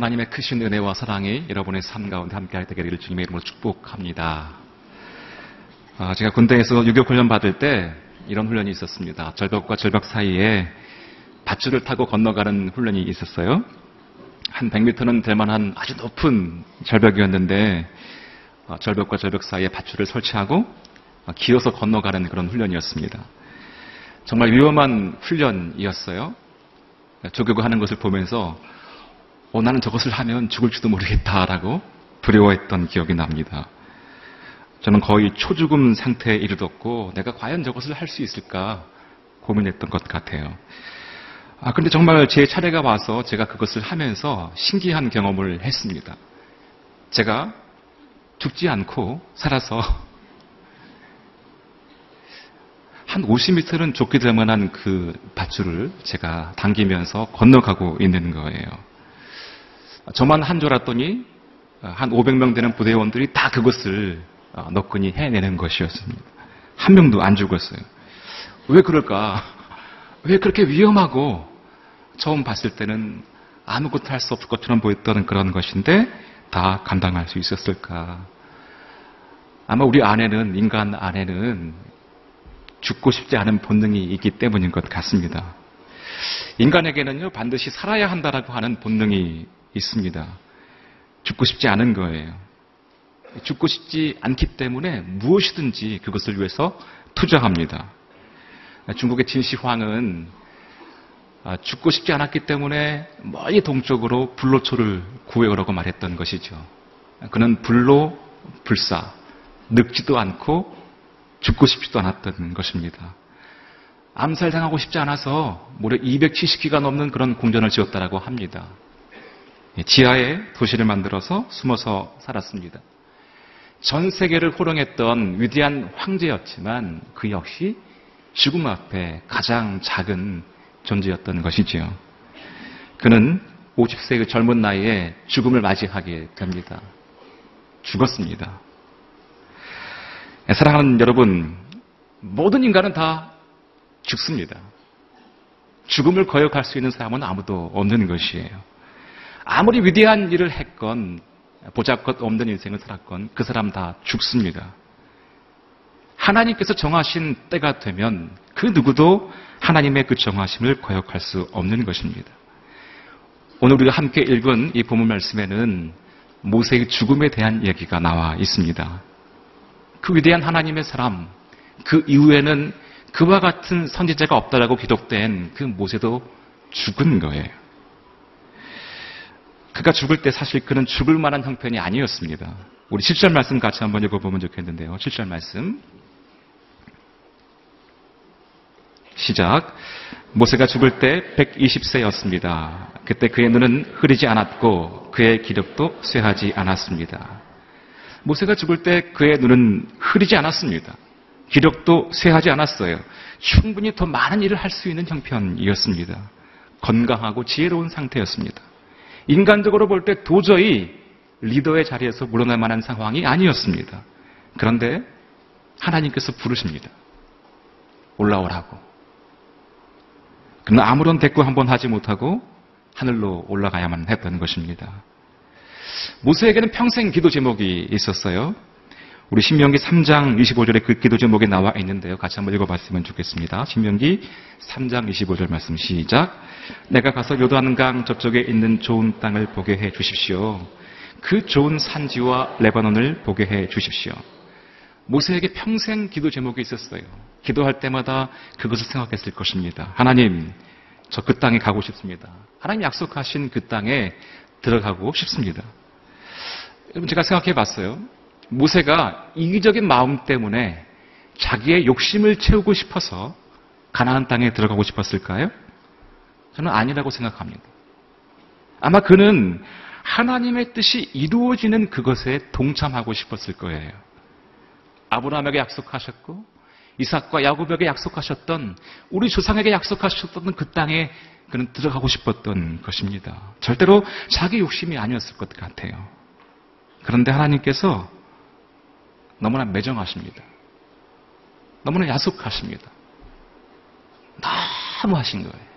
하나님의 크신 은혜와 사랑이 여러분의 삶 가운데 함께할 때기를 주님의 이름으로 축복합니다. 아, 제가 군대에서 유격 훈련 받을 때 이런 훈련이 있었습니다. 절벽과 절벽 사이에 밧줄을 타고 건너가는 훈련이 있었어요. 한 100m는 될 만한 아주 높은 절벽이었는데 어, 절벽과 절벽 사이에 밧줄을 설치하고 어, 기어서 건너가는 그런 훈련이었습니다. 정말 위험한 훈련이었어요. 조교가 하는 것을 보면서 어, 나는 저것을 하면 죽을지도 모르겠다라고 두려워했던 기억이 납니다. 저는 거의 초죽음 상태에 이르렀고 내가 과연 저것을 할 수 있을까 고민했던 것 같아요. 아, 근데 정말 제 차례가 와서 제가 그것을 하면서 신기한 경험을 했습니다. 제가 죽지 않고 살아서 한 50m는 좁게 될 만한 그 밧줄을 제가 당기면서 건너가고 있는 거예요. 저만 한 줄 알았더니 한 500명 되는 부대원들이 다 그것을 너끈히 해내는 것이었습니다. 한 명도 안 죽었어요. 왜 그럴까? 왜 그렇게 위험하고 처음 봤을 때는 아무것도 할 수 없을 것처럼 보였던 그런 것인데 다 감당할 수 있었을까? 아마 우리 안에는, 인간 안에는 죽고 싶지 않은 본능이 있기 때문인 것 같습니다. 인간에게는요, 반드시 살아야 한다라고 하는 본능이 있습니다. 죽고 싶지 않은 거예요. 죽고 싶지 않기 때문에 무엇이든지 그것을 위해서 투자합니다. 중국의 진시황은 아, 죽고 싶지 않았기 때문에 멀리 동쪽으로 불로초를 구해오라고 말했던 것이죠. 그는 불로 불사, 늙지도 않고 죽고 싶지도 않았던 것입니다. 암살당하고 싶지 않아서 무려 270기가 넘는 그런 궁전을 지었다라고 합니다. 예, 지하에 도시를 만들어서 숨어서 살았습니다. 전 세계를 호령했던 위대한 황제였지만 그 역시 죽음 앞에 가장 작은 존재였던 것이지요. 그는 50세의 젊은 나이에 죽음을 맞이하게 됩니다. 죽었습니다. 예, 사랑하는 여러분, 모든 인간은 다 죽습니다. 죽음을 거역할 수 있는 사람은 아무도 없는 것이에요. 아무리 위대한 일을 했건, 보잘것 없는 인생을 살았건, 그 사람 다 죽습니다. 하나님께서 정하신 때가 되면 그 누구도 하나님의 그 정하심을 거역할 수 없는 것입니다. 오늘 우리가 함께 읽은 이 본문 말씀에는 모세의 죽음에 대한 얘기가 나와 있습니다. 그 위대한 하나님의 사람, 그 이후에는 그와 같은 선지자가 없다라고 기록된 그 모세도 죽은 거예요. 그가 죽을 때 사실 그는 죽을 만한 형편이 아니었습니다. 우리 7절 말씀 같이 한번 읽어보면 좋겠는데요. 7절 말씀. 시작. 모세가 죽을 때 120세였습니다. 그때 그의 눈은 흐리지 않았고 그의 기력도 쇠하지 않았습니다. 모세가 죽을 때 그의 눈은 흐리지 않았습니다. 기력도 쇠하지 않았어요. 충분히 더 많은 일을 할 수 있는 형편이었습니다. 건강하고 지혜로운 상태였습니다. 인간적으로 볼 때 도저히 리더의 자리에서 물러날 만한 상황이 아니었습니다. 그런데 하나님께서 부르십니다. 올라오라고. 그러나 아무런 대꾸 한번 하지 못하고 하늘로 올라가야만 했던 것입니다. 모세에게는 평생 기도 제목이 있었어요. 우리 신명기 3장 25절에 그 기도 제목이 나와 있는데요. 같이 한번 읽어봤으면 좋겠습니다. 신명기 3장 25절 말씀 시작. 내가 가서 요단강 저쪽에 있는 좋은 땅을 보게 해 주십시오. 그 좋은 산지와 레바논을 보게 해 주십시오. 모세에게 평생 기도 제목이 있었어요. 기도할 때마다 그것을 생각했을 것입니다. 하나님, 저 그 땅에 가고 싶습니다. 하나님 약속하신 그 땅에 들어가고 싶습니다. 여러분, 제가 생각해 봤어요. 모세가 이기적인 마음 때문에 자기의 욕심을 채우고 싶어서 가나안 땅에 들어가고 싶었을까요? 저는 아니라고 생각합니다. 아마 그는 하나님의 뜻이 이루어지는 그것에 동참하고 싶었을 거예요. 아브라함에게 약속하셨고 이삭과 야곱에게 약속하셨던 우리 조상에게 약속하셨던 그 땅에 그는 들어가고 싶었던 것입니다. 절대로 자기 욕심이 아니었을 것 같아요. 그런데 하나님께서 너무나 매정하십니다. 너무나 야속하십니다. 너무 하신 거예요.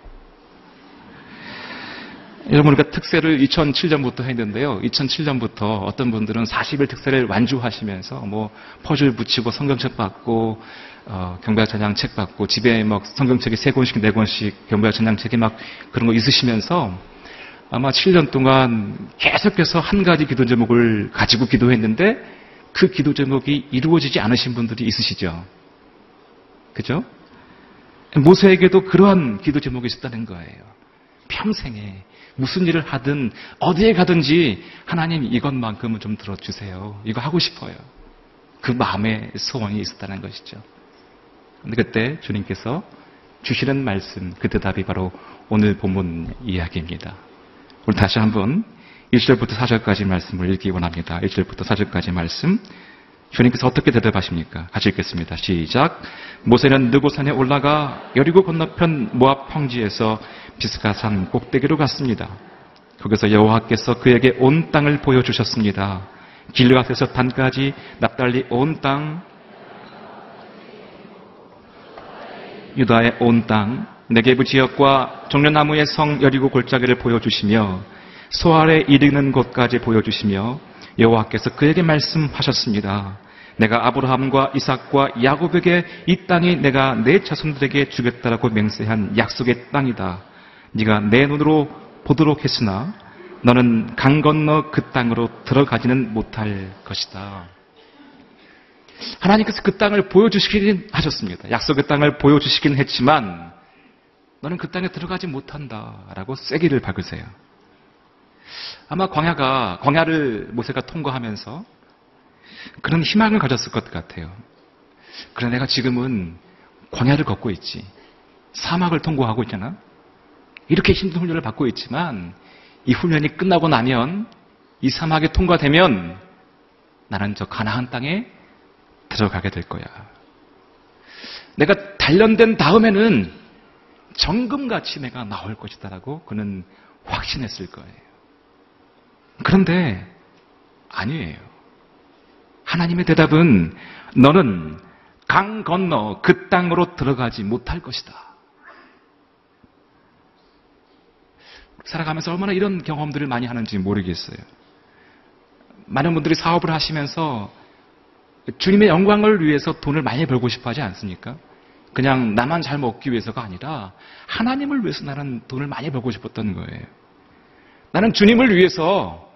여러분 우리가 특세를 2007년부터 했는데요. 2007년부터 어떤 분들은 40일 특세를 완주하시면서 뭐 퍼즐 붙이고 성경책 받고 어, 경배와 찬양 책 받고 집에 막 성경책이 세 권씩 네 권씩 경배와 찬양 책이 막 그런 거 있으시면서 아마 7년 동안 계속해서 한 가지 기도 제목을 가지고 기도했는데 그 기도 제목이 이루어지지 않으신 분들이 있으시죠. 그죠? 모세에게도 그러한 기도 제목이 있었다는 거예요. 평생에 무슨 일을 하든 어디에 가든지 하나님 이것만큼은 좀 들어주세요. 이거 하고 싶어요. 그 마음의 소원이 있었다는 것이죠. 근데 그때 주님께서 주시는 말씀, 그 대답이 바로 오늘 본문 이야기입니다. 우리 다시 한번 1절부터 4절까지 말씀을 읽기 원합니다. 1절부터 4절까지 말씀. 주님께서 어떻게 대답하십니까? 같이 읽겠습니다. 시작. 모세는 느고산에 올라가 여리고 건너편 모압 평지에서 비스가산 꼭대기로 갔습니다. 거기서 여호와께서 그에게 온 땅을 보여주셨습니다. 길르앗에서 단까지 납달리 온 땅, 유다의 온 땅, 네게부 지역과 종려나무의 성 여리고 골짜기를 보여주시며 소알에 이르는 곳까지 보여주시며 여호와께서 그에게 말씀하셨습니다. 내가 아브라함과 이삭과 야곱에게 이 땅이 내가 내 자손들에게 주겠다라고 맹세한 약속의 땅이다. 네가 내 눈으로 보도록 했으나 너는 강 건너 그 땅으로 들어가지는 못할 것이다. 하나님께서 그 땅을 보여주시긴 하셨습니다. 약속의 땅을 보여주시긴 했지만 너는 그 땅에 들어가지 못한다라고 쐐기를 박으세요. 아마 광야가 광야를 모세가 통과하면서 그런 희망을 가졌을 것 같아요. 그래 내가 지금은 광야를 걷고 있지. 사막을 통과하고 있잖아. 이렇게 힘든 훈련을 받고 있지만 이 훈련이 끝나고 나면 이 사막에 통과되면 나는 저 가나안 땅에 들어가게 될 거야. 내가 단련된 다음에는 정금같이 내가 나올 것이다라고 그는 확신했을 거예요. 그런데 아니에요. 하나님의 대답은 너는 강 건너 그 땅으로 들어가지 못할 것이다. 살아가면서 얼마나 이런 경험들을 많이 하는지 모르겠어요. 많은 분들이 사업을 하시면서 주님의 영광을 위해서 돈을 많이 벌고 싶어 하지 않습니까? 그냥 나만 잘 먹기 위해서가 아니라 하나님을 위해서 나는 돈을 많이 벌고 싶었던 거예요. 나는 주님을 위해서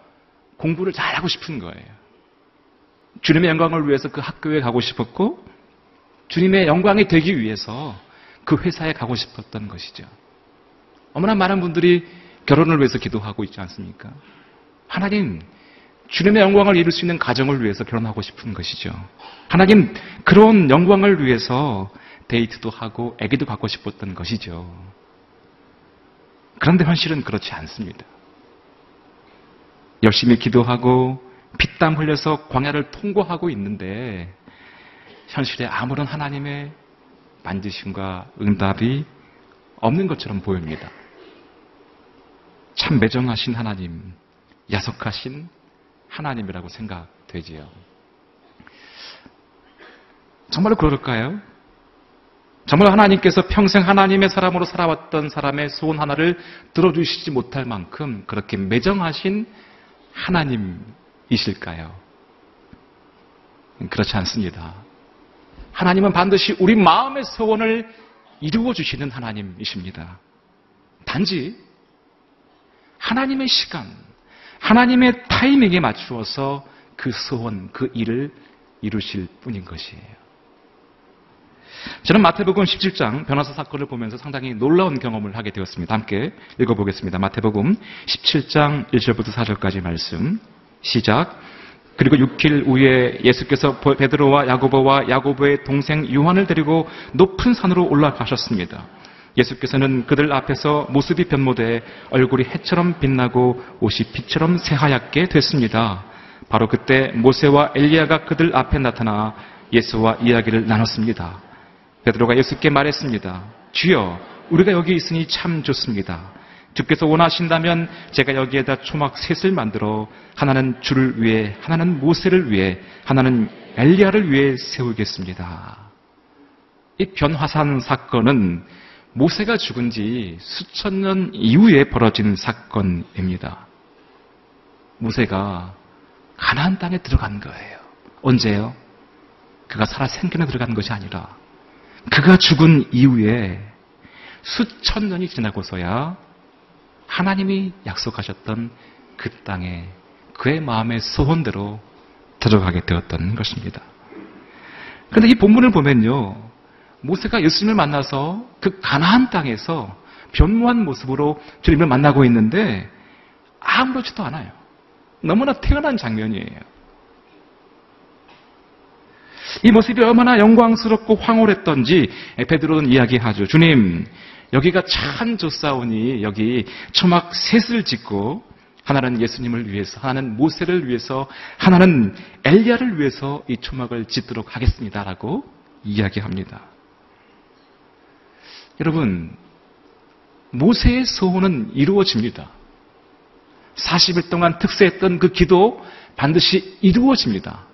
공부를 잘하고 싶은 거예요. 주님의 영광을 위해서 그 학교에 가고 싶었고 주님의 영광이 되기 위해서 그 회사에 가고 싶었던 것이죠. 어머나 많은 분들이 결혼을 위해서 기도하고 있지 않습니까? 하나님, 주님의 영광을 이룰 수 있는 가정을 위해서 결혼하고 싶은 것이죠. 하나님, 그런 영광을 위해서 데이트도 하고 아기도 갖고 싶었던 것이죠. 그런데 현실은 그렇지 않습니다. 열심히 기도하고 피땀 흘려서 광야를 통과하고 있는데 현실에 아무런 하나님의 만지심과 응답이 없는 것처럼 보입니다. 참 매정하신 하나님, 야속하신 하나님이라고 생각되지요. 정말 그럴까요? 정말 하나님께서 평생 하나님의 사람으로 살아왔던 사람의 소원 하나를 들어주시지 못할 만큼 그렇게 매정하신 하나님이실까요? 그렇지 않습니다. 하나님은 반드시 우리 마음의 소원을 이루어 주시는 하나님이십니다. 단지 하나님의 시간, 하나님의 타이밍에 맞추어서 그 소원, 그 일을 이루실 뿐인 것이에요. 저는 마태복음 17장 변호사 사건을 보면서 상당히 놀라운 경험을 하게 되었습니다. 함께 읽어보겠습니다. 마태복음 17장 1절부터 4절까지 말씀. 시작. 그리고 6일 후에 예수께서 베드로와 야고보와 야고보의 동생 요한을 데리고 높은 산으로 올라가셨습니다. 예수께서는 그들 앞에서 모습이 변모돼 얼굴이 해처럼 빛나고 옷이 빛처럼 새하얗게 됐습니다. 바로 그때 모세와 엘리야가 그들 앞에 나타나 예수와 이야기를 나눴습니다. 베드로가 예수께 말했습니다. 주여, 우리가 여기 있으니 참 좋습니다. 주께서 원하신다면 제가 여기에다 초막 셋을 만들어 하나는 주를 위해, 하나는 모세를 위해, 하나는 엘리야를 위해 세우겠습니다. 이 변화산 사건은 모세가 죽은 지 수천 년 이후에 벌어진 사건입니다. 모세가 가나안 땅에 들어간 거예요. 언제요? 그가 살아 생전에 들어간 것이 아니라 그가 죽은 이후에 수천 년이 지나고서야 하나님이 약속하셨던 그 땅에 그의 마음의 소원대로 들어가게 되었던 것입니다. 그런데 이 본문을 보면요. 모세가 예수님을 만나서 그 가나안 땅에서 변모한 모습으로 주님을 만나고 있는데 아무렇지도 않아요. 너무나 태어난 장면이에요. 이 모습이 얼마나 영광스럽고 황홀했던지 베드로는 이야기하죠. 주님, 여기가 참 좋사오니 여기 초막 셋을 짓고 하나는 예수님을 위해서, 하나는 모세를 위해서, 하나는 엘리야를 위해서 이 초막을 짓도록 하겠습니다라고 이야기합니다. 여러분, 모세의 소원은 이루어집니다. 40일 동안 특세했던 그 기도 반드시 이루어집니다.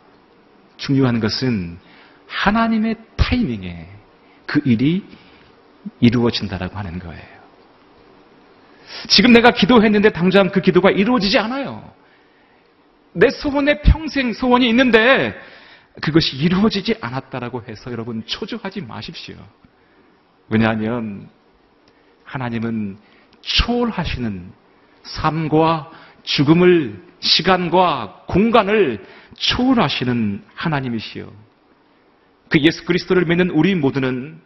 중요한 것은 하나님의 타이밍에 그 일이 이루어진다라고 하는 거예요. 지금 내가 기도했는데 당장 그 기도가 이루어지지 않아요. 내 소원에 평생 소원이 있는데 그것이 이루어지지 않았다라고 해서 여러분 초조하지 마십시오. 왜냐하면 하나님은 초월하시는 삶과 죽음을 시간과 공간을 초월하시는 하나님이시요. 그 예수 그리스도를 믿는 우리 모두는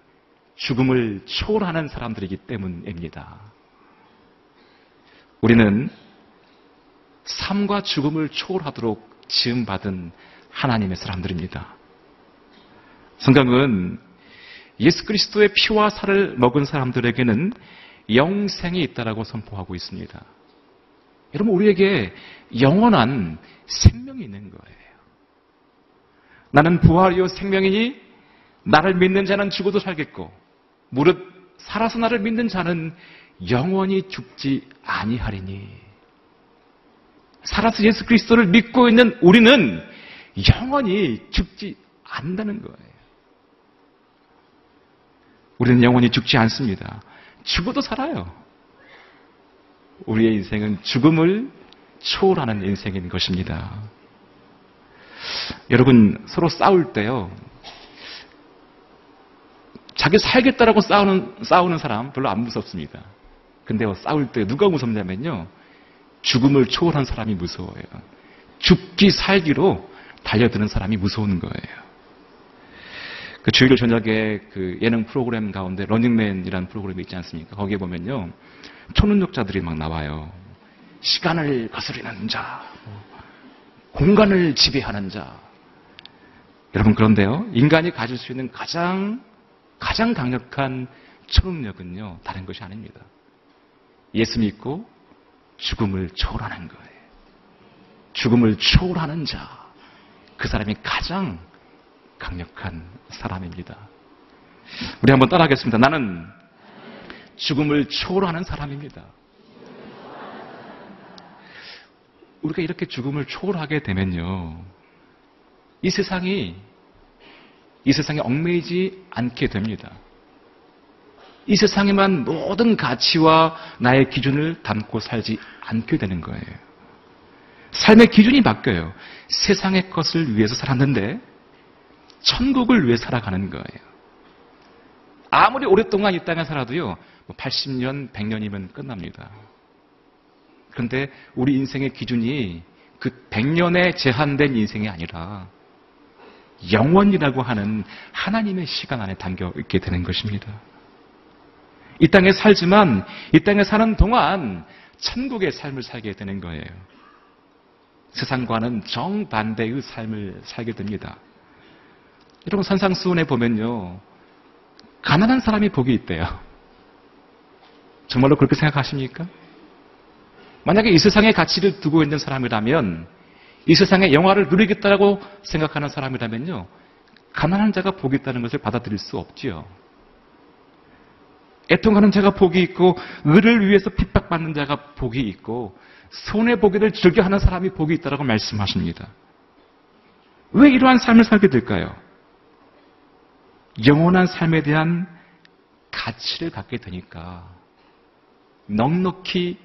죽음을 초월하는 사람들이기 때문입니다. 우리는 삶과 죽음을 초월하도록 지음받은 하나님의 사람들입니다. 성경은 예수 그리스도의 피와 살을 먹은 사람들에게는 영생이 있다라고 선포하고 있습니다. 여러분 우리에게 영원한 생명이 있는 거예요. 나는 부활이요 생명이니 나를 믿는 자는 죽어도 살겠고 무릇 살아서 나를 믿는 자는 영원히 죽지 아니하리니 살아서 예수 그리스도를 믿고 있는 우리는 영원히 죽지 않는다는 거예요. 우리는 영원히 죽지 않습니다. 죽어도 살아요. 우리의 인생은 죽음을 초월하는 인생인 것입니다. 여러분, 서로 싸울 때요, 자기 살겠다라고 싸우는, 싸우는 사람 별로 안 무섭습니다. 근데 싸울 때 누가 무섭냐면요, 죽음을 초월한 사람이 무서워요. 죽기 살기로 달려드는 사람이 무서운 거예요. 그 주일 저녁에 그 예능 프로그램 가운데 러닝맨이라는 프로그램이 있지 않습니까? 거기에 보면요. 초능력자들이 막 나와요. 시간을 거스르는 자, 공간을 지배하는 자. 여러분 그런데요. 인간이 가질 수 있는 가장 가장 강력한 초능력은요. 다른 것이 아닙니다. 예수 믿고 죽음을 초월하는 거예요. 죽음을 초월하는 자. 그 사람이 가장 강력한 사람입니다. 우리 한번 따라하겠습니다. 나는 죽음을 초월하는 사람입니다. 우리가 이렇게 죽음을 초월하게 되면요. 이 세상이, 이 세상에 얽매이지 않게 됩니다. 이 세상에만 모든 가치와 나의 기준을 담고 살지 않게 되는 거예요. 삶의 기준이 바뀌어요. 세상의 것을 위해서 살았는데, 천국을 위해 살아가는 거예요. 아무리 오랫동안 이 땅에 살아도요, 80년, 100년이면 끝납니다. 그런데 우리 인생의 기준이 그 100년에 제한된 인생이 아니라 영원이라고 하는 하나님의 시간 안에 담겨 있게 되는 것입니다. 이 땅에 살지만 이 땅에 사는 동안 천국의 삶을 살게 되는 거예요. 세상과는 정반대의 삶을 살게 됩니다. 여러분 산상수훈에 보면요. 가난한 사람이 복이 있대요. 정말로 그렇게 생각하십니까? 만약에 이 세상의 가치를 두고 있는 사람이라면 이 세상의 영화를 누리겠다라고 생각하는 사람이라면요. 가난한 자가 복이 있다는 것을 받아들일 수 없지요. 애통하는 자가 복이 있고 의를 위해서 핍박받는 자가 복이 있고 손해 보기를 즐겨하는 사람이 복이 있다라고 말씀하십니다. 왜 이러한 삶을 살게 될까요? 영원한 삶에 대한 가치를 갖게 되니까 넉넉히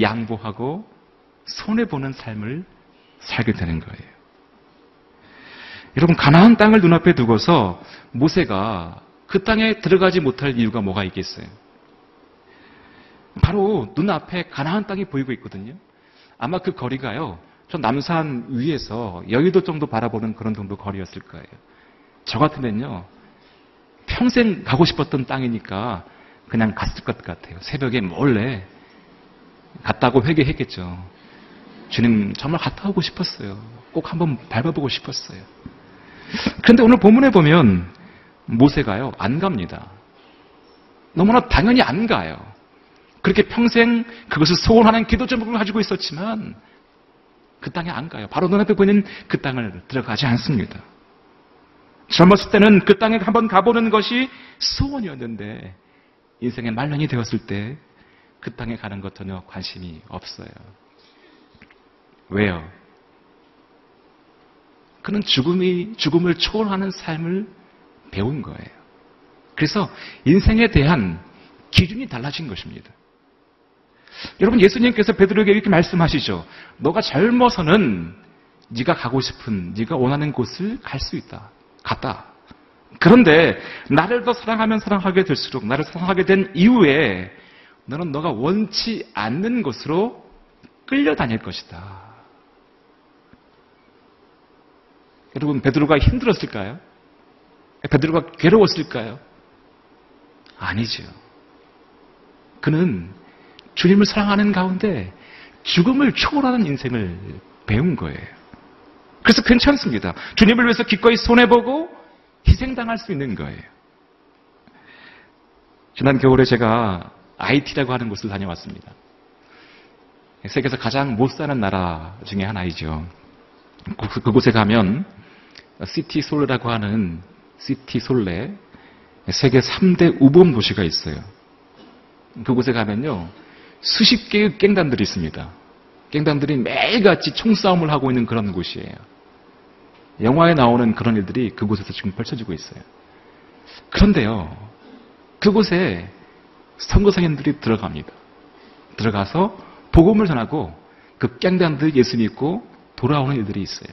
양보하고 손해보는 삶을 살게 되는 거예요. 여러분, 가나안 땅을 눈앞에 두고서 모세가 그 땅에 들어가지 못할 이유가 뭐가 있겠어요? 바로 눈앞에 가나안 땅이 보이고 있거든요. 아마 그 거리가요. 저 남산 위에서 여의도 정도 바라보는 그런 정도 거리였을 거예요. 저 같으면요. 평생 가고 싶었던 땅이니까 그냥 갔을 것 같아요. 새벽에 몰래 갔다고 회개했겠죠. 주님 정말 갔다 오고 싶었어요. 꼭 한번 밟아보고 싶었어요. 그런데 오늘 본문에 보면 모세가요 안 갑니다. 너무나 당연히 안 가요. 그렇게 평생 그것을 소원하는 기도 제목을 가지고 있었지만 그 땅에 안 가요. 바로 눈앞에 보이는 그 땅을 들어가지 않습니다. 젊었을 때는 그 땅에 한번 가보는 것이 소원이었는데 인생의 말년이 되었을 때 그 땅에 가는 것 전혀 관심이 없어요. 왜요? 그는 죽음이 죽음을 초월하는 삶을 배운 거예요. 그래서 인생에 대한 기준이 달라진 것입니다. 여러분 예수님께서 베드로에게 이렇게 말씀하시죠. 너가 젊어서는 네가 가고 싶은 네가 원하는 곳을 갈 수 있다. 갔다. 그런데 나를 더 사랑하면 사랑하게 될수록 나를 사랑하게 된 이후에 너는 너가 원치 않는 곳으로 끌려다닐 것이다. 여러분 베드로가 힘들었을까요? 베드로가 괴로웠을까요? 아니죠. 그는 주님을 사랑하는 가운데 죽음을 초월하는 인생을 배운 거예요. 그래서 괜찮습니다. 주님을 위해서 기꺼이 손해보고 희생당할 수 있는 거예요. 지난 겨울에 제가 아이티라고 하는 곳을 다녀왔습니다. 세계에서 가장 못 사는 나라 중에 하나이죠. 그- 그곳에 가면 시티 솔레라고 하는 시티 솔레 세계 3대 우범 도시가 있어요. 그곳에 가면요. 수십 개의 깽단들이 있습니다. 깽단들이 매일같이 총싸움을 하고 있는 그런 곳이에요. 영화에 나오는 그런 일들이 그곳에서 지금 펼쳐지고 있어요. 그런데요. 그곳에 선거사님들이 들어갑니다. 들어가서 복음을 전하고 그 깽단들 예수 믿고 돌아오는 일들이 있어요.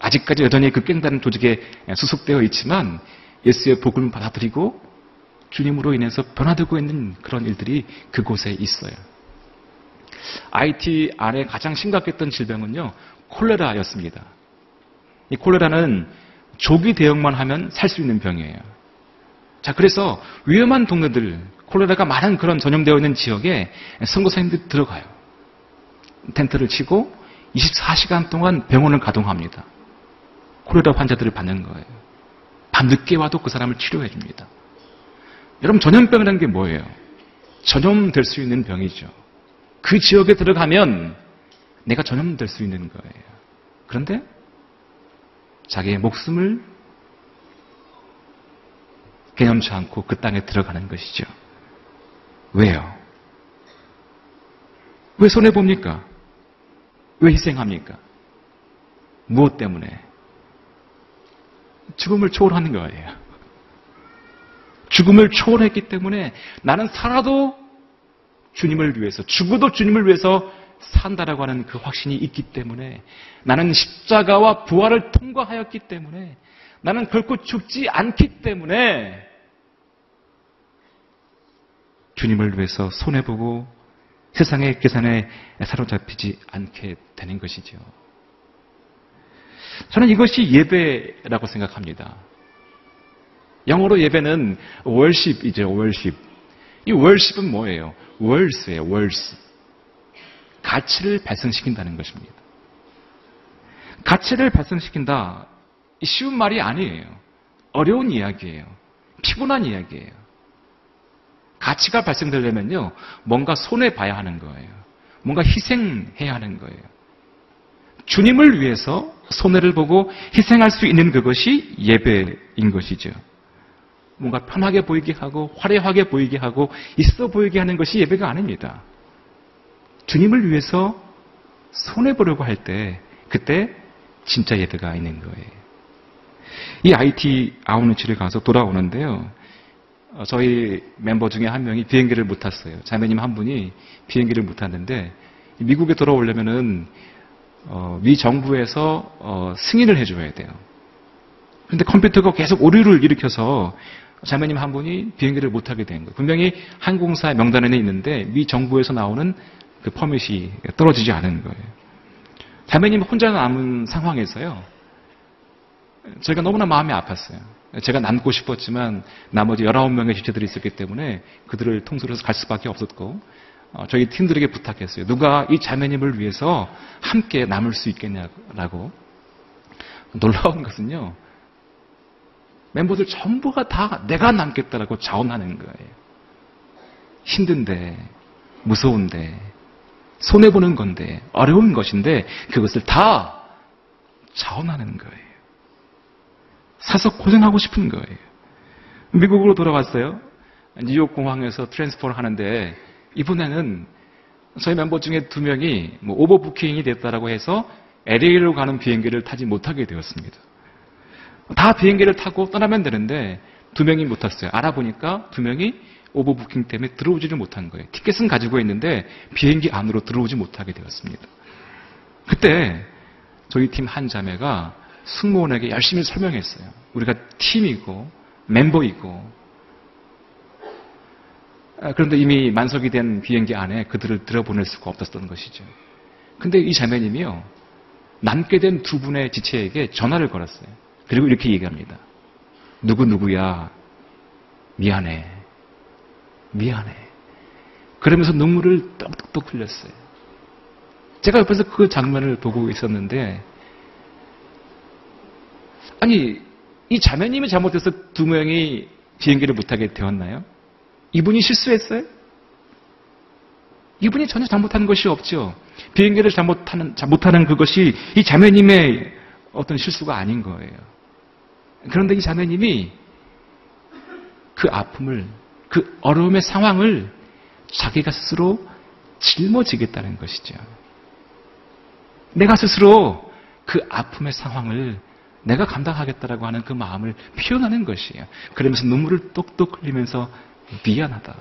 아직까지 여전히 그 깽단 조직에 수속되어 있지만 예수의 복음을 받아들이고 주님으로 인해서 변화되고 있는 그런 일들이 그곳에 있어요. IT 안에 가장 심각했던 질병은요, 콜레라였습니다. 이 콜레라는 조기 대응만 하면 살 수 있는 병이에요. 자, 그래서 위험한 동네들, 콜레라가 많은 그런 전염되어 있는 지역에 선교사님들이 들어가요. 텐트를 치고 24시간 동안 병원을 가동합니다. 콜레라 환자들을 받는 거예요. 밤늦게 와도 그 사람을 치료해 줍니다. 여러분, 전염병이라는 게 뭐예요? 전염될 수 있는 병이죠. 그 지역에 들어가면 내가 전염될 수 있는 거예요. 그런데 자기의 목숨을 개념치 않고 그 땅에 들어가는 것이죠. 왜요? 왜 손해봅니까? 왜 희생합니까? 무엇 때문에? 죽음을 초월하는 거예요. 죽음을 초월했기 때문에 나는 살아도 주님을 위해서, 죽어도 주님을 위해서 산다라고 하는 그 확신이 있기 때문에 나는 십자가와 부활을 통과하였기 때문에 나는 결코 죽지 않기 때문에 주님을 위해서 손해보고 세상의 계산에 사로잡히지 않게 되는 것이죠. 저는 이것이 예배라고 생각합니다. 영어로 예배는 worship이죠, worship. 이 worship은 뭐예요? words예요, words. 가치를 발생시킨다는 것입니다. 가치를 발생시킨다. 쉬운 말이 아니에요. 어려운 이야기예요. 피곤한 이야기예요. 가치가 발생되려면요, 뭔가 손해 봐야 하는 거예요. 뭔가 희생해야 하는 거예요. 주님을 위해서 손해를 보고 희생할 수 있는 그것이 예배인 것이죠. 뭔가 편하게 보이게 하고 화려하게 보이게 하고 있어 보이게 하는 것이 예배가 아닙니다. 주님을 위해서 손해 보려고 할 때 그때 진짜 예배가 있는 거예요. 이 IT 아웃리치를 가서 돌아오는데요. 어, 저희 멤버 중에 한 명이 비행기를 못 탔어요. 자매님 한 분이 비행기를 못 탔는데 미국에 돌아오려면은 어, 미 정부에서 어, 승인을 해줘야 돼요. 그런데 컴퓨터가 계속 오류를 일으켜서 자매님 한 분이 비행기를 못 타게 된 거예요. 분명히 항공사 명단에는 있는데 미 정부에서 나오는 그 퍼밋이 떨어지지 않은 거예요. 자매님 혼자 남은 상황에서요. 저희가 너무나 마음이 아팠어요. 제가 남고 싶었지만 나머지 19명의 지체들이 있었기 때문에 그들을 통솔 해서 갈 수밖에 없었고 어, 저희 팀들에게 부탁했어요. 누가 이 자매님을 위해서 함께 남을 수 있겠냐라고. 놀라운 것은요. 멤버들 전부가 다 내가 남겠다라고 자원하는 거예요. 힘든데, 무서운데, 손해보는 건데, 어려운 것인데, 그것을 다 자원하는 거예요. 사서 고생하고 싶은 거예요. 미국으로 돌아갔어요. 뉴욕 공항에서 트랜스포를 하는데, 이번에는 저희 멤버 중에 두 명이 뭐 오버부킹이 됐다라고 해서 LA로 가는 비행기를 타지 못하게 되었습니다. 다 비행기를 타고 떠나면 되는데 두 명이 못 탔어요. 알아보니까 두 명이 오버부킹 때문에 들어오지를 못한 거예요. 티켓은 가지고 있는데 비행기 안으로 들어오지 못하게 되었습니다. 그때 저희 팀 한 자매가 승무원에게 열심히 설명했어요. 우리가 팀이고 멤버이고 아, 그런데 이미 만석이 된 비행기 안에 그들을 들어보낼 수가 없었던 것이죠. 근데 이 자매님이요. 남게 된 두 분의 지체에게 전화를 걸었어요. 그리고 이렇게 얘기합니다. 누구누구야. 미안해. 미안해. 그러면서 눈물을 떡떡떡 흘렸어요. 제가 옆에서 그 장면을 보고 있었는데, 아니, 이 자매님이 잘못해서 두 명이 비행기를 못하게 되었나요? 이분이 실수했어요? 이분이 전혀 잘못한 것이 없죠. 비행기를 잘못하는, 잘못하는 그것이 이 자매님의 어떤 실수가 아닌 거예요. 그런데 이 자매님이 그 아픔을, 그 어려움의 상황을 자기가 스스로 짊어지겠다는 것이죠. 내가 스스로 그 아픔의 상황을 내가 감당하겠다라고 하는 그 마음을 표현하는 것이에요. 그러면서 눈물을 똑똑 흘리면서 미안하다.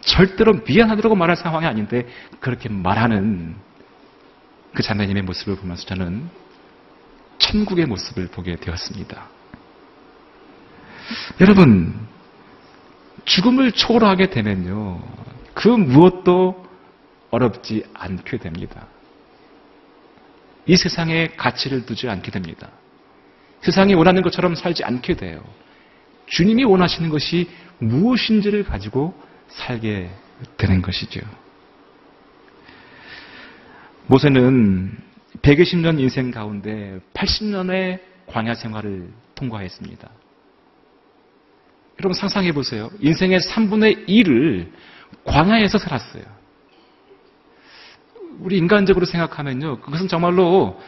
절대로 미안하다고 말할 상황이 아닌데 그렇게 말하는 그 자매님의 모습을 보면서 저는 천국의 모습을 보게 되었습니다. 여러분, 죽음을 초월하게 되면요, 그 무엇도 어렵지 않게 됩니다. 이 세상에 가치를 두지 않게 됩니다. 세상이 원하는 것처럼 살지 않게 돼요. 주님이 원하시는 것이 무엇인지를 가지고 살게 되는 것이죠. 모세는 120년 인생 가운데 80년의 광야 생활을 통과했습니다. 여러분 상상해 보세요. 인생의 3분의 1을 광야에서 살았어요. 우리 인간적으로 생각하면요. 그것은 정말로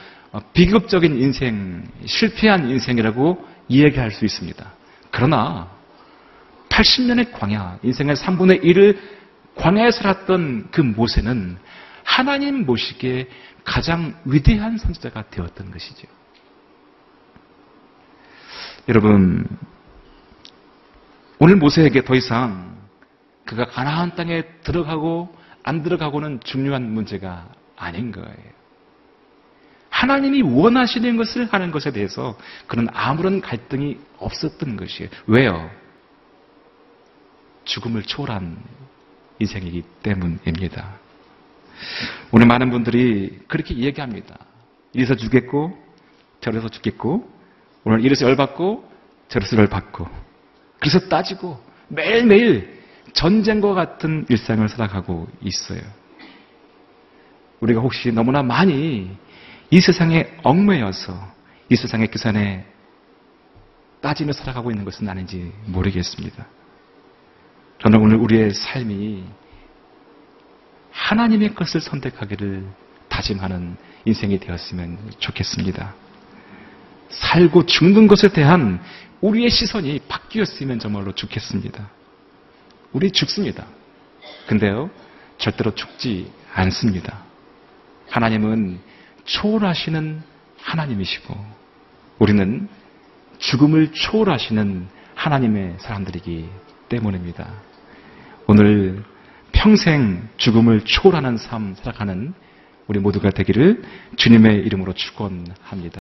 비극적인 인생, 실패한 인생이라고 이야기할 수 있습니다. 그러나 80년의 광야, 인생의 3분의 1을 광야에 살았던 그 모세는 하나님 모시기에 가장 위대한 선지자가 되었던 것이죠. 여러분, 오늘 모세에게 더 이상 그가 가나안 땅에 들어가고 안 들어가고는 중요한 문제가 아닌 거예요. 하나님이 원하시는 것을 하는 것에 대해서 그는 아무런 갈등이 없었던 것이에요. 왜요? 죽음을 초월한 인생이기 때문입니다. 오늘 많은 분들이 그렇게 이야기합니다. 이래서 죽겠고, 저래서 죽겠고, 오늘 이래서 열받고, 저래서 열받고. 그래서 따지고, 매일매일 전쟁과 같은 일상을 살아가고 있어요. 우리가 혹시 너무나 많이 이 세상에 얽매여서 이 세상의 규산에 따지며 살아가고 있는 것은 아닌지 모르겠습니다. 저는 오늘 우리의 삶이 하나님의 것을 선택하기를 다짐하는 인생이 되었으면 좋겠습니다. 살고 죽는 것에 대한 우리의 시선이 바뀌었으면 정말로 좋겠습니다. 우리 죽습니다. 근데요, 절대로 죽지 않습니다. 하나님은 초월하시는 하나님이시고, 우리는 죽음을 초월하시는 하나님의 사람들이기 때문입니다. 오늘 평생 죽음을 초월하는 삶 살아가는 우리 모두가 되기를 주님의 이름으로 축원합니다.